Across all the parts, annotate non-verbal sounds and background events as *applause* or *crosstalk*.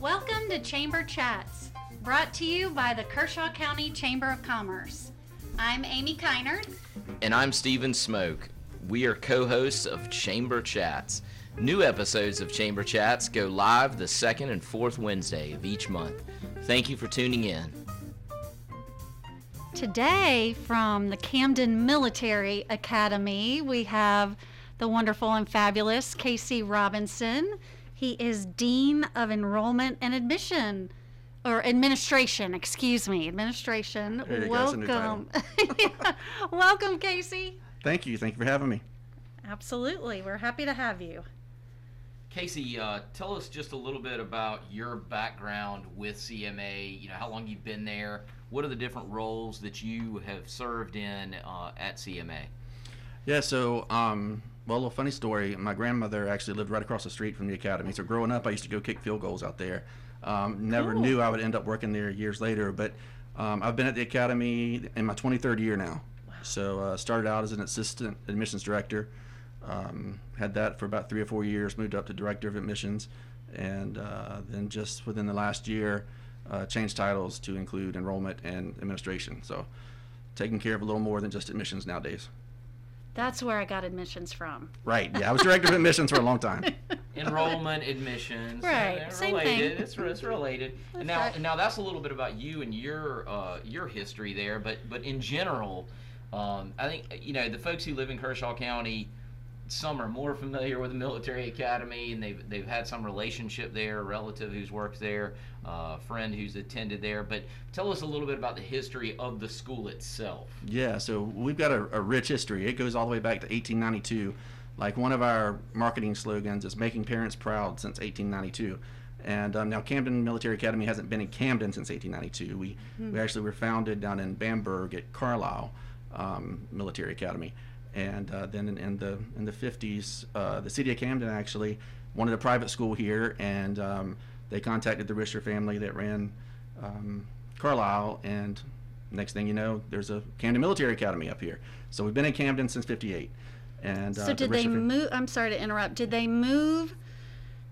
Welcome to Chamber Chats, brought to you by the Kershaw County Chamber of Commerce. I'm Amy Keinert. And I'm Stephen Smoke. We are co hosts of Chamber Chats. New episodes of Chamber Chats go live the second and fourth Wednesday of each month. Thank you for tuning in. Today, from the Camden Military Academy, we have the wonderful and fabulous Casey Robinson. He is Dean of Enrollment and Admission, or Administration, excuse me, Administration. There you go, that's a new Welcome. *laughs* Welcome, Casey. Thank you. Thank you for having me. Absolutely. We're happy to have you. Casey, uh, tell us just a little bit about your background with CMA. You know, how long you've been there. What are the different roles that you have served in uh, at CMA? Yeah, so, um, well, a little funny story. My grandmother actually lived right across the street from the academy. So growing up, I used to go kick field goals out there. Um, never Cool. knew I would end up working there years later, but um, I've been at the academy in my 23rd year now. So uh, started out as an assistant admissions director. Um, had that for about three or four years. Moved up to director of admissions, and uh, then just within the last year, uh, changed titles to include enrollment and administration. So taking care of a little more than just admissions nowadays. That's where I got admissions from. Right. Yeah, I was director of admissions for a long time. *laughs* enrollment admissions Right, uh, same related thing. it's, it's related and now right. now that's a little bit about you and your uh, your history there but but in general um, I think you know the folks who live in Kershaw County some are more familiar with the military academy and they've, they've had some relationship there a relative who's worked there uh, a friend who's attended there but tell us a little bit about the history of the school itself Yeah, so we've got a, a rich history. It goes all the way back to 1892. Like one of our marketing slogans is "Making Parents Proud" since 1892. And um, now Camden Military Academy hasn't been in Camden since 1892. We we actually were founded down in Bamberg at Carlisle um, Military Academy. And uh, then in, in the in the 50s, uh, the city of Camden actually wanted a private school here, and um, they contacted the Risher family that ran um, Carlisle, and next thing you know, there's a Camden Military Academy up here. So we've been in Camden since '58. And uh, So the did they fam- move? I'm sorry to interrupt. Did they move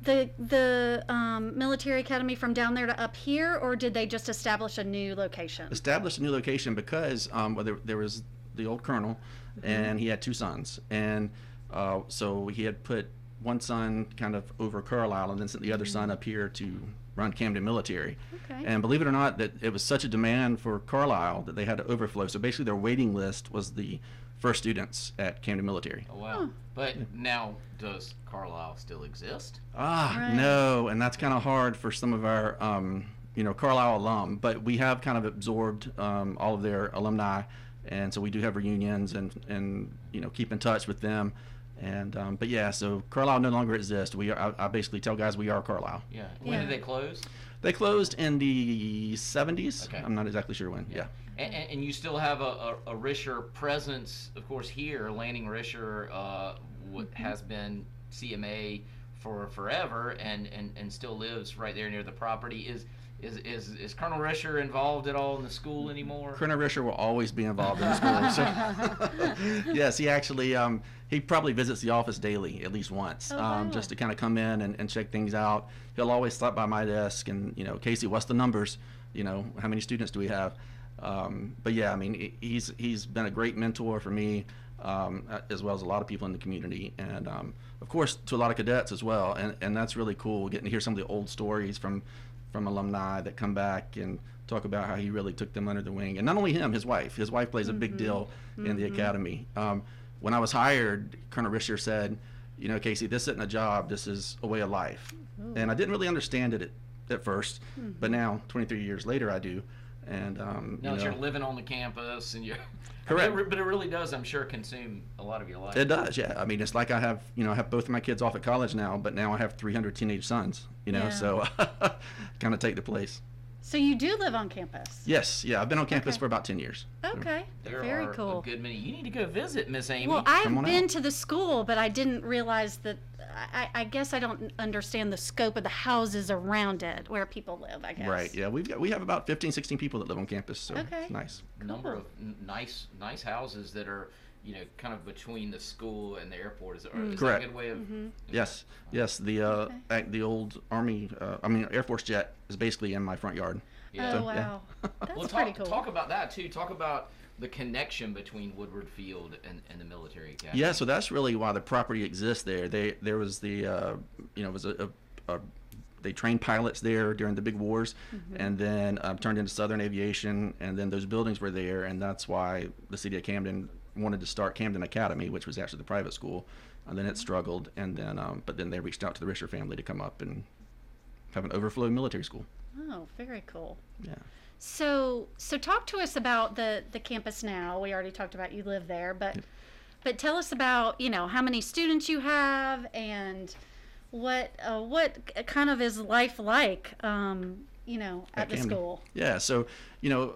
the the um, military academy from down there to up here, or did they just establish a new location? Establish a new location because um, well, there, there was the old colonel, and he had two sons, and uh, so he had put one son kind of over Carlisle, and then sent the other son up here to run Camden Military. Okay. And believe it or not, that it was such a demand for Carlisle that they had to overflow. So basically, their waiting list was the first students at Camden Military. oh wow but now does Carlisle still exist Ah, Right. no, and that's kind of hard for some of our, um, you know, Carlisle alum. But we have kind of absorbed um, all of their alumni, and so we do have reunions and and you know keep in touch with them. And um, but yeah, so Carlisle no longer exists. We are, I, I basically tell guys we are Carlisle. yeah when did they close They closed in the 70s. Okay. I'm not exactly sure when. Yeah. And, and, and you still have a, a, a Risher presence, of course, here. Lanning Risher uh, w- has been CMA for forever and, and, and still lives right there near the property. Is is, is, is Colonel Risher involved at all in the school anymore? Colonel Risher will always be involved in the school. *laughs* So. *laughs* yes, he actually um, he probably visits the office daily, at least once, Oh, um, wow. just to kind of come in and, and check things out. He'll always stop by my desk and you know, Casey, what's the numbers? You know, how many students do we have? Um, but yeah, I mean, he- he's he's been a great mentor for me, um, as well as a lot of people in the community, and um, of course to a lot of cadets as well. And and that's really cool, getting to hear some of the old stories from from alumni that come back and talk about how he really took them under the wing. And not only him, his wife. His wife plays a big deal in the academy. Um, when I was hired, Colonel Risher said, "You know, Casey, this isn't a job. This is a way of life." And I didn't really understand it at, at 1st but now, 23 years later, I do. And um, Now you that know, you're living on the campus and you're *laughs* Correct. I mean, but it really does, I'm sure, consume a lot of your life. It does, yeah. I mean, it's like I have, you know, I have both of my kids off at college now, but now I have 300 teenage sons, you know, Yeah. so *laughs* kind of take the place. So you do live on campus? Yes, yeah. I've been on campus Okay. for about 10 years. Okay, There very are cool. a good many. You need to go visit Miss Amy. Well, I've been out. to the school, but I didn't realize that. I, I guess I don't understand the scope of the houses around it where people live. I guess. Right, yeah. We've got, we have about 15, 16 people that live on campus, so Okay. it's nice. number of nice nice houses that are you know, kind of between the school and the airport. Is, or, is Correct. that a good way of? Yes, yes. The uh, Okay. ac- the old Army, uh, I mean Air Force jet is basically in my front yard. Yeah. Oh So, yeah. wow, *laughs* that's well, pretty talk, cool. talk about that too. Talk about the connection between Woodward Field and, and the military academy. Yeah, so that's really why the property exists there. They there was the uh, you know it was a, a, a they trained pilots there during the big wars, and then um, turned into Southern Aviation, and then those buildings were there, and that's why the city of Camden wanted to start Camden Academy, which was actually the private school, and then it struggled, and then um, but then they reached out to the Risher family to come up and have an overflow military school. oh, very cool. Yeah. So, so talk to us about the the campus now. We already talked about you live there, but but tell us about you know how many students you have and what uh, what kind of is life like um, you know at, the Camden. school. Yeah, so you know,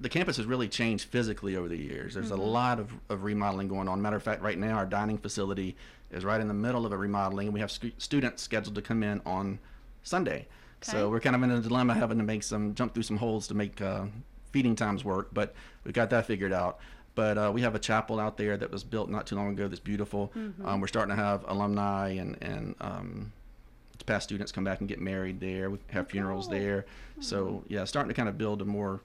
the campus has really changed physically over the years. There's a lot of, of remodeling going on. Matter of fact, right now our dining facility is right in the middle of a remodeling, and we have scu- students scheduled to come in on Sunday. Okay. So we're kind of in a dilemma, having to make some jump through some holes to make uh, feeding times work, but we've got that figured out. But uh, we have a chapel out there that was built not too long ago that's beautiful. Um, we're starting to have alumni and and um, past students come back and get married there. We have funerals cool. there. So yeah, starting to kind of build a more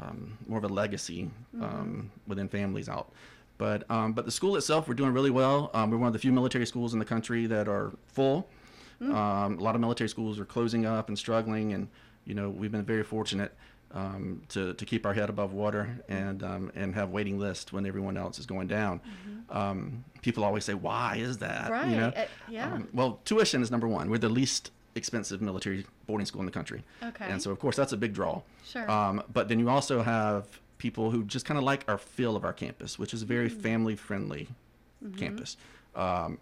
um, more of a legacy um, within families out. But um, but the school itself, we're doing really well. Um, we're one of the few military schools in the country that are full. Um, a lot of military schools are closing up and struggling, and you know we've been very fortunate um, to to keep our head above water and um, and have waiting lists when everyone else is going down. Um, people always say, "Why is that?" Right, You know? uh, yeah. Um, well, tuition is number one. We're the least expensive military boarding school in the country. Okay. And so, of course, that's a big draw. Sure. Um, but then you also have people who just kind of like our feel of our campus, which is a very family friendly Mm-hmm. campus. Um,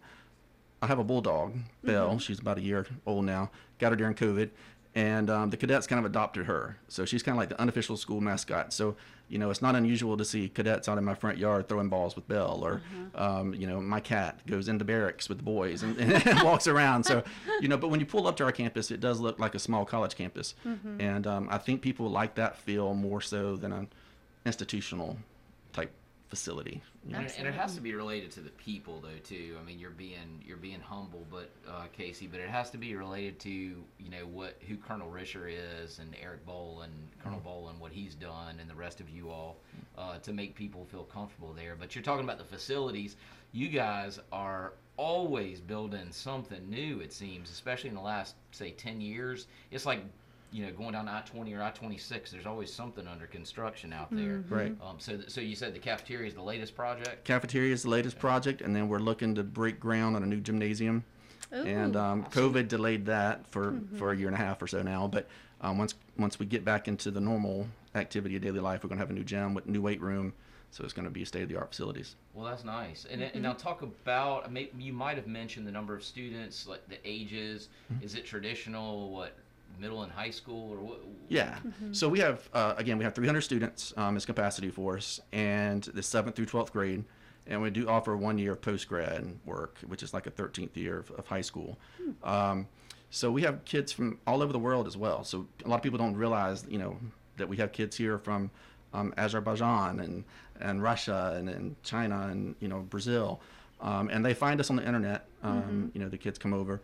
I have a bulldog, Belle. Mm-hmm. She's about a year old now. Got her during COVID. And um, the cadets kind of adopted her. So she's kind of like the unofficial school mascot. So, you know, it's not unusual to see cadets out in my front yard throwing balls with Belle. Or, Uh-huh. um, you know, my cat goes into barracks with the boys and, and *laughs* walks around. So, you know, but when you pull up to our campus, it does look like a small college campus. Mm-hmm. And um, I think people like that feel more so than an institutional type facility. you? And, and it has to be related to the people though too. I mean, you're being you're being humble, but uh, Casey, but it has to be related to you know what who Colonel Risher is and Eric Boland, Colonel Boland, what he's done, and the rest of you all uh, to make people feel comfortable there. But you're talking about the facilities. You guys are always building something new. It seems, especially in the last say ten years. It's like you know going down I twenty or I twenty six. There's always something under construction out there. Right. Um, so, th- so you said the cafeteria is the latest project. Cafeteria is the latest project, and then we're looking to break ground on a new gymnasium. And Ooh. um, COVID delayed that for, for a year and a half or so now. But um, once once we get back into the normal activity of daily life, we're going to have a new gym with new weight room. So it's going to be state of the art facilities. Well, that's nice. And, and now talk about. May, you might have mentioned the number of students, like the ages. Is it traditional? What middle and high school or what? Yeah. So we have uh, again we have 300 students um, as capacity for us, and the seventh through 12th grade, and we do offer one year of post grad work, which is like a 13th year of, of high school. Um, so we have kids from all over the world as well. So a lot of people don't realize, you know, that we have kids here from um, Azerbaijan and and Russia and, and China and you know Brazil, um, and they find us on the internet. Um, You know, the kids come over.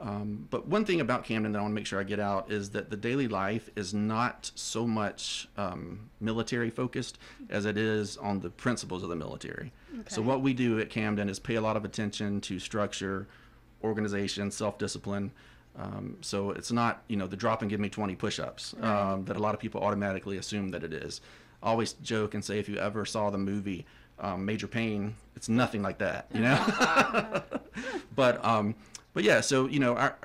Um, but one thing about Camden that I want to make sure I get out is that the daily life is not so much um, military focused as it is on the principles of the military. So what we do at Camden is pay a lot of attention to structure, organization, self-discipline. Um, so it's not you know the drop and give me 20 push-ups um, that a lot of people automatically assume that it is. I always joke and say if you ever saw the movie um, Major Payne, it's nothing like that, you know. *laughs* *laughs* but um, but yeah, so you know our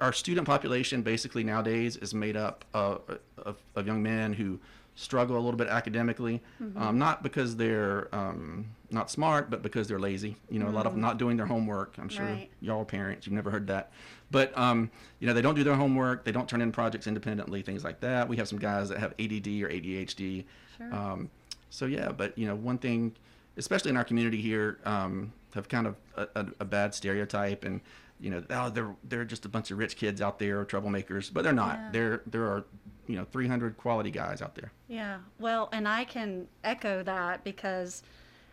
our student population basically nowadays is made up of, of, of young men who struggle a little bit academically, um, not because they're um, not smart, but because they're lazy. You know, a lot of them not doing their homework. I'm sure Right. y'all are parents, you've never heard that. But, um, you know, they don't do their homework, they don't turn in projects independently, things like that. We have some guys that have ADD or ADHD. Sure. Um, so, yeah, but, you know, one thing, especially in our community here, um, have kind of a, a, a bad stereotype and, you know, oh, they're they're just a bunch of rich kids out there, troublemakers, but they're not. Yeah. There there are, you know, 300 quality guys out there. Yeah. Well, and I can echo that because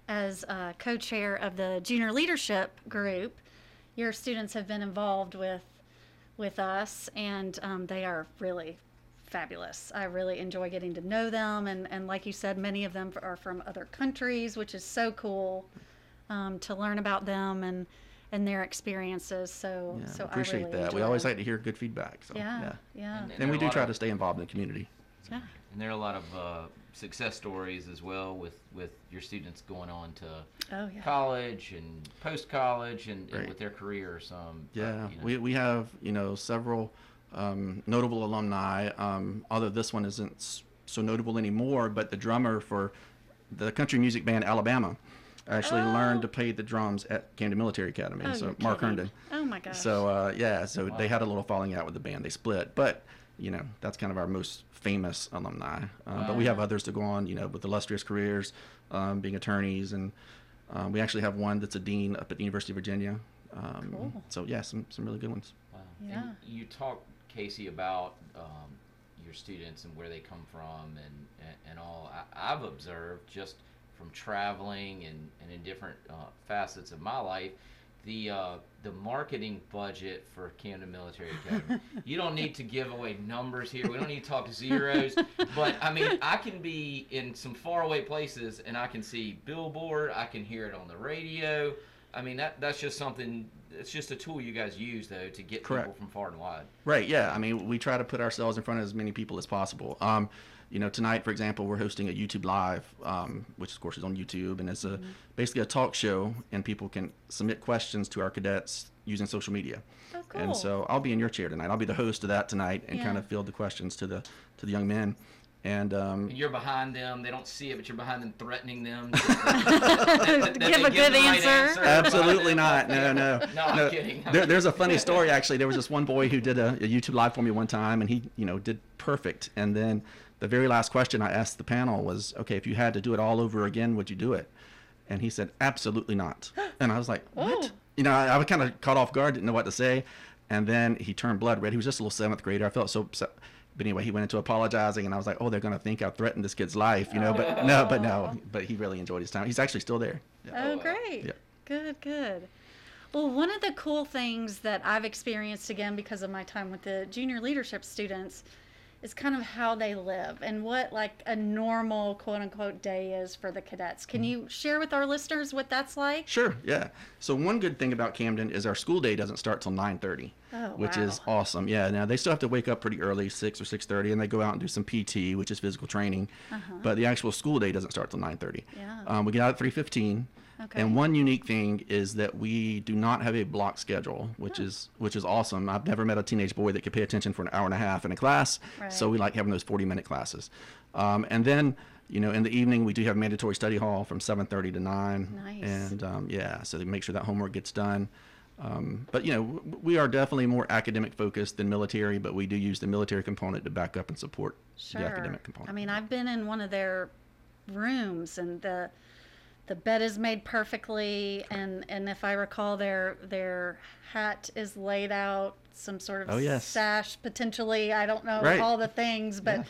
as uh, co-chair of the junior leadership group, your students have been involved with with us, and um, they are really fabulous. I really enjoy getting to know them, and, and like you said, many of them are from other countries, which is so cool um, to learn about them and and their experiences. So Yeah, so appreciate I really that. We enjoy always it. like to hear good feedback. So, yeah, yeah. yeah, And- And there we do try of- to stay involved in the community. yeah. And there are a lot of uh, success stories as well with, with your students going on to Oh yeah. college and post college and, and with their careers. Um, but, Yeah, you know, we, we have you know several um, notable alumni. Um, although this one isn't so notable anymore, but the drummer for the country music band Alabama actually learned to play the drums at Camden Military Academy. Oh, so you're Mark kidding. Herndon. Oh my gosh. So uh, yeah, so they had a little falling out with the band. They split, but you know that's kind of our most famous alumni. Uh, But we have others to go on, you know, with illustrious careers, um, being attorneys, and um, we actually have one that's a dean up at the University of Virginia. Um, Cool. So yeah, some some really good ones. Wow. Yeah. And you talk, Casey, about um, your students and where they come from and, and, and all. I, I've observed just from traveling and, and in different uh, facets of my life, the uh, the marketing budget for Camden Military Academy. *laughs* you don't need to give away numbers here. We don't need to talk zeros. But I mean, I can be in some faraway places and I can see billboard. I can hear it on the radio. I mean, that that's just something. It's just a tool you guys use though to get Correct. people from far and wide. Right. Yeah. I mean, we try to put ourselves in front of as many people as possible. Um, you know, tonight, for example, we're hosting a YouTube Live, um, which of course is on YouTube, and it's a basically a talk show, and people can submit questions to our cadets using social media. Oh, cool. And so I'll be in your chair tonight. I'll be the host of that tonight, and kind of field the questions to the to the young men. And um, And you're behind them. They don't see it, but you're behind them, threatening them. *laughs* To give a good answer. Absolutely not. No, no. *laughs* No, I'm kidding. There, there's a funny story *laughs* actually. There was this one boy who did a, a YouTube live for me one time, and he, you know, did perfect. And then the very last question I asked the panel was, "Okay, if you had to do it all over again, would you do it?" And he said, "Absolutely not." And I was like, oh. "What?" Oh. You know, I, I was kind of caught off guard, didn't know what to say. And then he turned blood red. He was just a little seventh grader. I felt so upset. But anyway, he went into apologizing, and I was like, "Oh, they're gonna think I threatened this kid's life," you know. But oh. no, but no. But he really enjoyed his time. He's actually still there. Oh, yeah. Oh, Oh, great. Yeah. Good, good. Well, one of the cool things that I've experienced again because of my time with the junior leadership students is kind of how they live and what like a normal quote unquote day is for the cadets. Can you share with our listeners what that's like? Sure, yeah. So one good thing about Camden is our school day doesn't start till 9:30, Oh, which is awesome. Yeah. Now they still have to wake up pretty early, 6 or 6:30, and they go out and do some PT, which is physical training. But the actual school day doesn't start till 9:30. Uh-huh. Yeah. Um, we get out at 3:15. Okay. And one unique thing is that we do not have a block schedule, which is which is awesome. I've never met a teenage boy that could pay attention for an hour and a half in a class. So we like having those 40 minute classes. Um, and then, you know, in the evening we do have mandatory study hall from 7:30 to 9. Nice. And um, yeah, so they make sure that homework gets done. Um, but you know, we are definitely more academic focused than military, but we do use the military component to back up and support Sure. the academic component. I mean, I've been in one of their rooms and the the bed is made perfectly and and if I recall their their hat is laid out some sort of Oh, yes. sash potentially. I don't know Right. all the things, but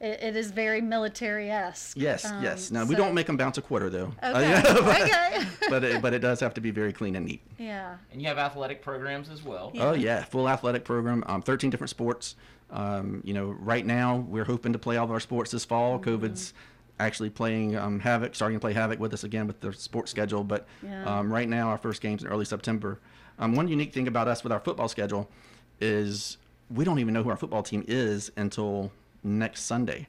it, it is very military esque. yes, yes. Now we don't make them bounce a quarter though. Uh, Okay. *laughs* yeah, but, okay. *laughs* but it, but it does have to be very clean and neat. yeah. And you have athletic programs as well. Oh yeah, full athletic program. Um, 13 different sports. Um, you know, right now we're hoping to play all of our sports this fall. Mm-hmm. COVID's actually playing um, havoc, starting to play havoc with us again with the sports schedule. But Yeah. um, right now our first game's in early September. Um, one unique thing about us with our football schedule is we don't even know who our football team is until next Sunday.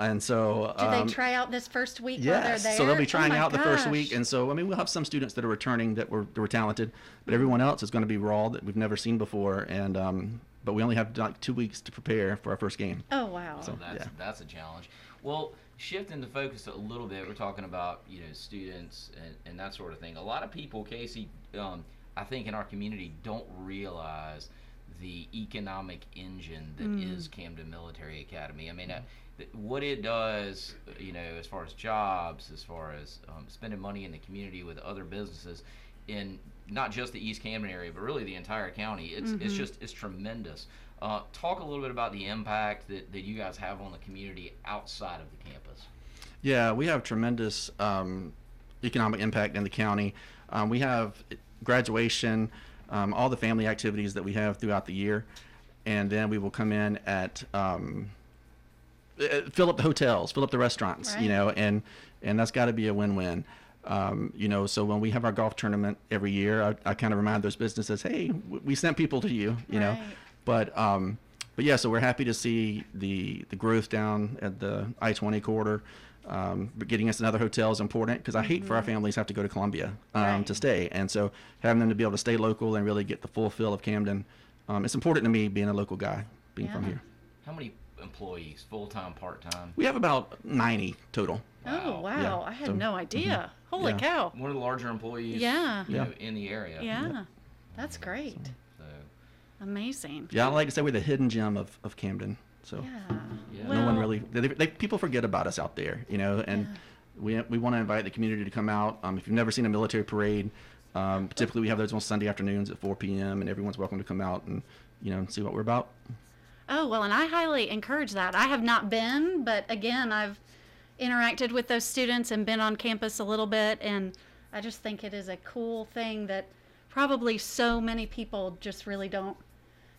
And so, Do um, they try out this first week while they're Yes, there? so they'll be Oh trying my out the first week, and so I mean we'll have some students that are returning that were that were talented, but everyone else is going to be raw that we've never seen before, and um, but we only have like two weeks to prepare for our first game. Oh wow. So that's yeah. that's a challenge. Well, shifting the focus a little bit, we're talking about you know students and, and that sort of thing. A lot of people, Casey, um, I think in our community don't realize the economic engine that is Camden Military Academy. I mean, uh, th- what it does, you know, as far as jobs, as far as um, spending money in the community with other businesses, in not just the East Camden area, but really the entire county. It's it's just it's tremendous. Uh, talk a little bit about the impact that, that you guys have on the community outside of the campus. Yeah, we have tremendous um, economic impact in the county. Um, we have graduation, um, all the family activities that we have throughout the year, and then we will come in at um, uh, fill up the hotels, fill up the restaurants, you know, and and that's got to be a win-win. Um, you know, so when we have our golf tournament every year, I, I kind of remind those businesses, hey, we sent people to you, you know. But um, but yeah, so we're happy to see the the growth down at the I-20 corridor. Um, but getting us another hotel is important because I hate for our families to have to go to Columbia um, Mm-hmm. Right. to stay, and so having them to be able to stay local and really get the full feel of Camden, um, it's important to me being a local guy, being from here. How many employees, full time, part time? We have about 90 total. Oh, Wow. wow. Yeah. I had So- no idea. Holy Yeah. cow. One of the larger employees. Yeah. you Yeah. know, in the area. Yeah. That's great. So, Amazing. Yeah, I like to say we're the hidden gem of, of Camden. So Yeah. Yeah. no one really, they, they, people forget about us out there, you know, and we, we want to invite the community to come out. Um, if you've never seen a military parade, um, typically we have those on Sunday afternoons at 4 p.m. and everyone's welcome to come out and, you know, see what we're about. Oh, well, and I highly encourage that. I have not been, but again, I've interacted with those students and been on campus a little bit, and I just think it is a cool thing that probably so many people just really don't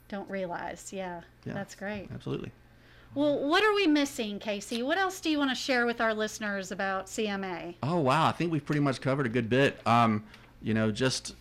don't realize. Yeah, Yeah. that's great. Absolutely. Well, what are we missing, Casey? What else do you want to share with our listeners about CMA? Oh wow, I think we've pretty much covered a good bit. Um, you know, just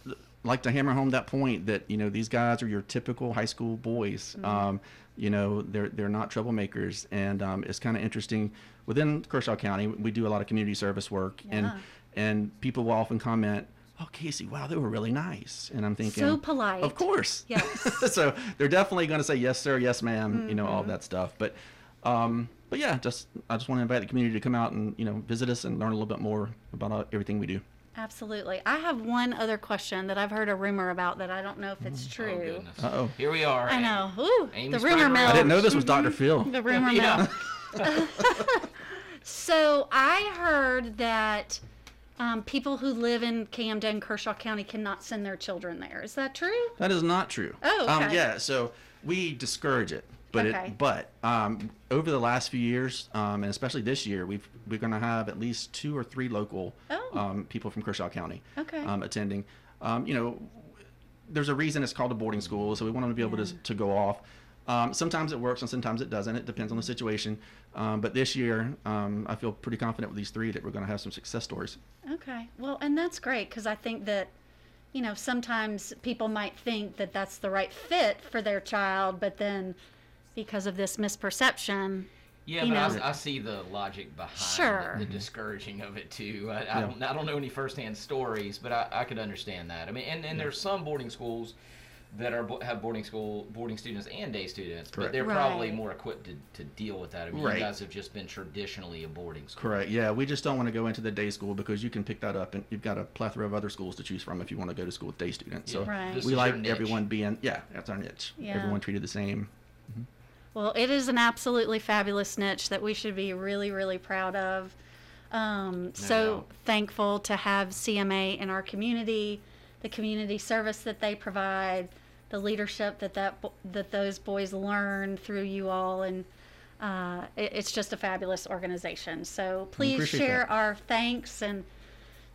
like to hammer home that point that you know these guys are your typical high school boys. Um, you know, they're they're not troublemakers, and um, it's kind of interesting within Kershaw County. We do a lot of community service work, and Yeah. and people will often comment. Oh, Casey, wow, they were really nice. And I'm thinking, So polite. Of course. Yes. *laughs* so they're definitely going to say yes, sir, yes, madam you know, all Mm-hmm. that stuff. But, um, but yeah, just I just want to invite the community to come out and you know visit us and learn a little bit more about uh, everything we do. Absolutely. I have one other question that I've heard a rumor about that I don't know if it's oh true. goodness. Uh-oh. Here we are. I know. Ooh, Amy the rumor around. mill. I didn't know this was Dr. Phil. The rumor Yeah. mill. *laughs* *laughs* So I heard that um, people who live in Camden, Kershaw County, cannot send their children there. Is that true? That is not true. Oh, Um, yeah, so we discourage it, but Okay. it, but um, over the last few years, um, and especially this year, we've we're going to have at least two or three local Oh. um, people from Kershaw County Okay. um, attending. Um, you know, there's a reason it's called a boarding school, so we want them to be able Yeah. to to go off. Um, sometimes it works and sometimes it doesn't. It depends on the situation. Um, but this year, um, I feel pretty confident with these three that we're going to have some success stories. Okay. Well, and that's great because I think that, you know, sometimes people might think that that's the right fit for their child, but then because of this misperception, Yeah, you but know. I, I see the logic behind Sure. the, the discouraging of it too. I, I, don't, I don't know any firsthand stories, but I, I could understand that. I mean, and, and there's some boarding schools that are have boarding school boarding students and day students, Correct. but they're probably more equipped to, to deal with that. I mean, Right. you guys have just been traditionally a boarding school. Correct. Yeah, we just don't want to go into the day school because you can pick that up, and you've got a plethora of other schools to choose from if you want to go to school with day students. So Right. We like everyone being yeah, that's our niche. Yeah. Everyone treated the same. Well, it is an absolutely fabulous niche that we should be really, really proud of. Um, so doubt. thankful to have CMA in our community, the community service that they provide, the leadership that that that those boys learn through you all, and uh, it, it's just a fabulous organization. So please share that. our thanks and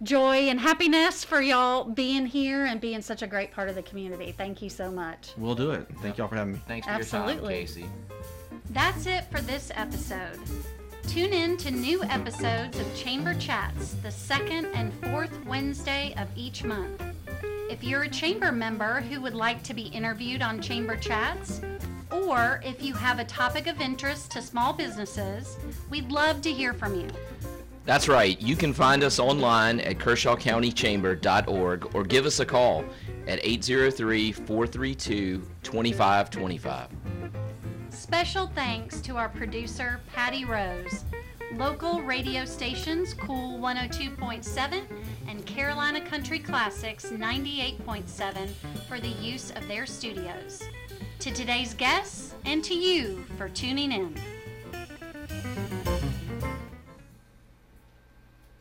joy and happiness for y'all being here and being such a great part of the community. Thank you so much. We'll do it. Thank y'all for having me. Thanks for your time, Casey. That's it for this episode. Tune in to new episodes of Chamber Chats the second and fourth Wednesday of each month. If you're a chamber member who would like to be interviewed on Chamber Chats, or if you have a topic of interest to small businesses, we'd love to hear from you. That's right. You can find us online at KershawCountyChamber.org or give us a call at 803 432 2525. Special thanks to our producer, Patty Rose. Local radio stations Cool 102.7 and Carolina Country Classics 98.7 for the use of their studios. To today's guests and to you for tuning in.